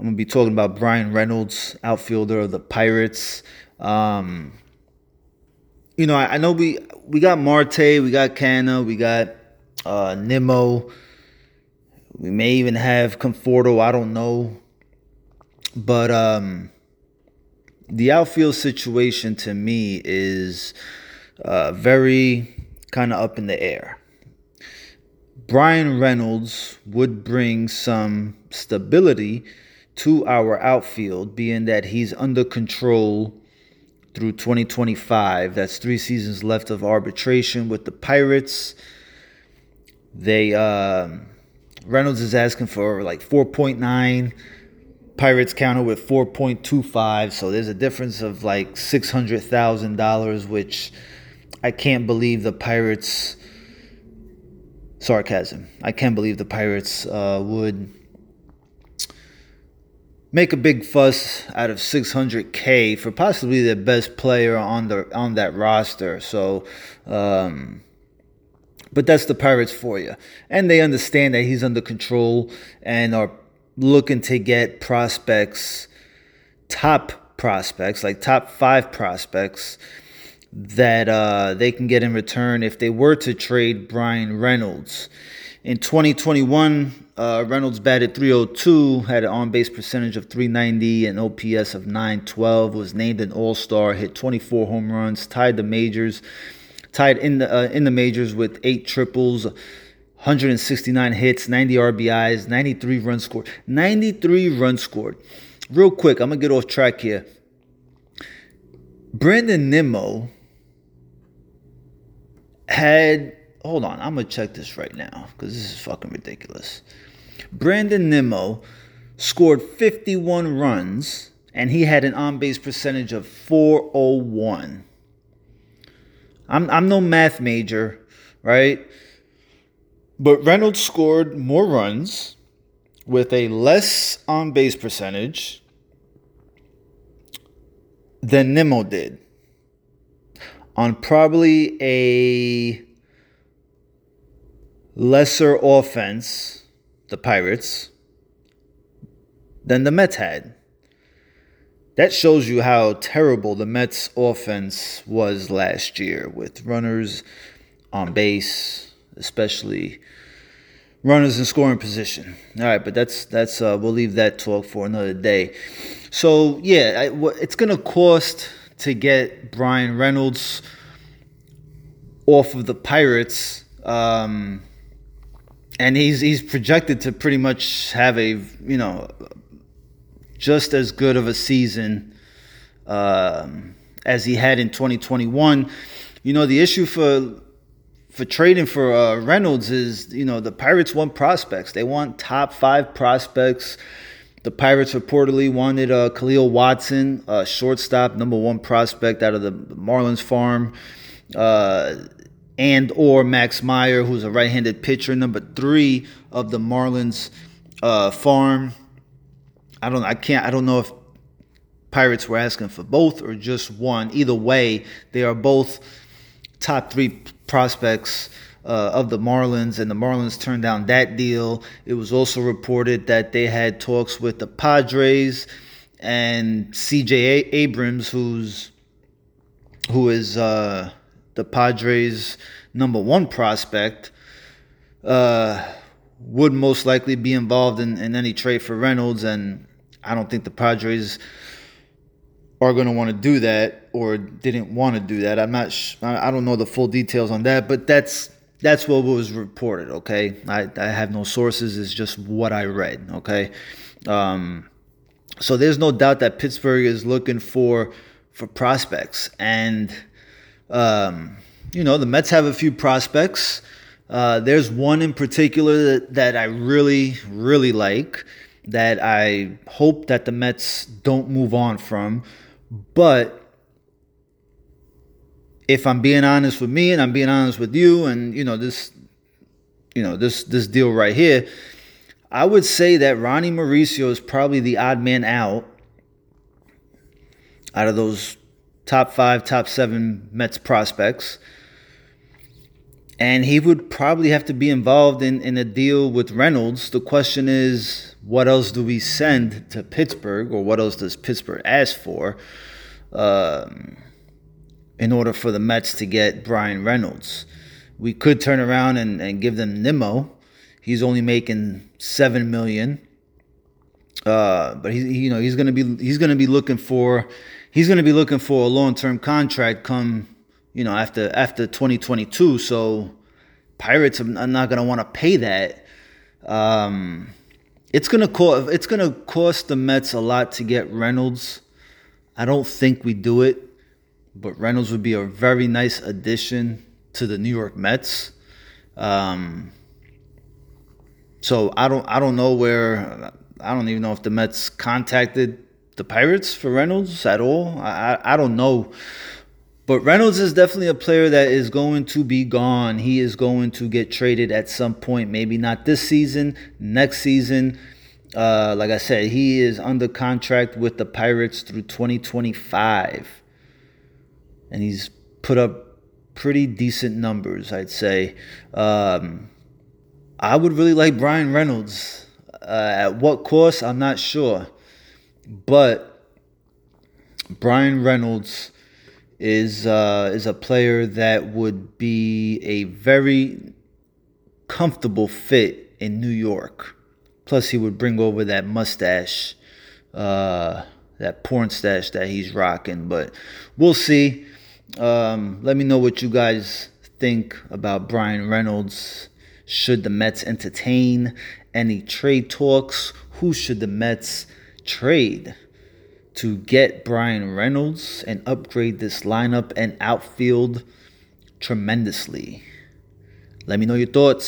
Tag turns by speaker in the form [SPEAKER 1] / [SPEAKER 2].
[SPEAKER 1] I'm gonna be talking about Bryan Reynolds, outfielder of the Pirates. Um, you know, I, I, know we we got Marte, we got Canha, we got uh, Nimmo. We may even have Conforto. I don't know, but um, the outfield situation to me is uh, very kind of up in the air. Bryan Reynolds would bring some stability to our outfield, being that he's under control through 2025. That's three seasons left of arbitration with the Pirates. They uh, Reynolds is asking for like 4.9. Pirates counter with 4.25, so there's a difference of like $600,000, which I can't believe the Pirates. Sarcasm. I can't believe the Pirates uh, would make a big fuss out of 600k for possibly the best player on the on that roster. So, um, but that's the Pirates for you, and they understand that he's under control and are looking to get prospects, top prospects, like top five prospects that uh, they can get in return if they were to trade Bryan Reynolds. In 2021, uh, Reynolds batted 302, had an on base percentage of 390, and OPS of 912. Was named an All Star, hit 24 home runs, tied the majors, tied in the uh, in the majors with eight triples, 169 hits, 90 RBIs, 93 runs scored. 93 runs scored. Real quick, I'm gonna get off track here. Brandon Nimmo had hold on, I'm gonna check this right now because this is fucking ridiculous. Brandon Nimmo scored 51 runs and he had an on base percentage of 401. I'm, I'm no math major, right? But Reynolds scored more runs with a less on base percentage than Nimmo did on probably a lesser offense, the Pirates, than the Mets had. That shows you how terrible the Mets offense was last year with runners on base, especially runners in scoring position. All right, but that's that's uh, we'll leave that talk for another day. So yeah, I, it's gonna cost to get Bryan Reynolds off of the Pirates. Um, and he's he's projected to pretty much have a you know just as good of a season um, as he had in 2021. You know the issue for for trading for uh, Reynolds is you know the Pirates want prospects. They want top five prospects the Pirates reportedly wanted uh, Kahlil Watson, uh, shortstop, number one prospect out of the Marlins farm, uh, and or Max Meyer, who's a right-handed pitcher, number three of the Marlins uh, farm. I don't, I can't, I don't know if Pirates were asking for both or just one. Either way, they are both top three prospects uh, of the Marlins, and the Marlins turned down that deal. It was also reported that they had talks with the Padres and C.J. Abrams, who's who is uh, the Padres' number one prospect, uh, would most likely be involved in, in any trade for Reynolds, and I don't think the Padres are going to want to do that or didn't want to do that. I'm not. Sh- I don't know the full details on that, but that's that's what was reported. Okay, I, I have no sources. It's just what I read. Okay, um, so there's no doubt that Pittsburgh is looking for for prospects, and um, you know the Mets have a few prospects. Uh, there's one in particular that, that I really really like that I hope that the Mets don't move on from, but if I'm being honest with me and I'm being honest with you and you know this you know this this deal right here, I would say that Ronnie Mauricio is probably the odd man out out of those top 5, top 7 Mets prospects. and he would probably have to be involved in, in a deal with Reynolds. The question is, what else do we send to Pittsburgh, or what else does Pittsburgh ask for um, in order for the Mets to get Bryan Reynolds? We could turn around and, and give them Nimmo. He's only making seven million, uh, but he, you know, he's gonna be he's gonna be looking for he's gonna be looking for a long term contract come you know, after after 2022. So Pirates are not going to want to pay that. Um, it's gonna cost it's gonna cost the Mets a lot to get Reynolds. I don't think we do it, but Reynolds would be a very nice addition to the New York Mets. Um, so I don't I don't know where I don't even know if the Mets contacted the Pirates for Reynolds at all. I I, I don't know but Reynolds is definitely a player that is going to be gone. He is going to get traded at some point, maybe not this season, next season. Uh, like I said, he is under contract with the Pirates through 2025. And he's put up pretty decent numbers, I'd say. Um, I would really like Bryan Reynolds. Uh, at what cost, I'm not sure. But Bryan Reynolds is uh, is a player that would be a very comfortable fit in New York. Plus, he would bring over that mustache, uh, that porn stash that he's rocking. But we'll see. Um, let me know what you guys think about Bryan Reynolds. Should the Mets entertain any trade talks? Who should the Mets trade? to get Bryan Reynolds and upgrade this lineup and outfield tremendously. Let me know your thoughts.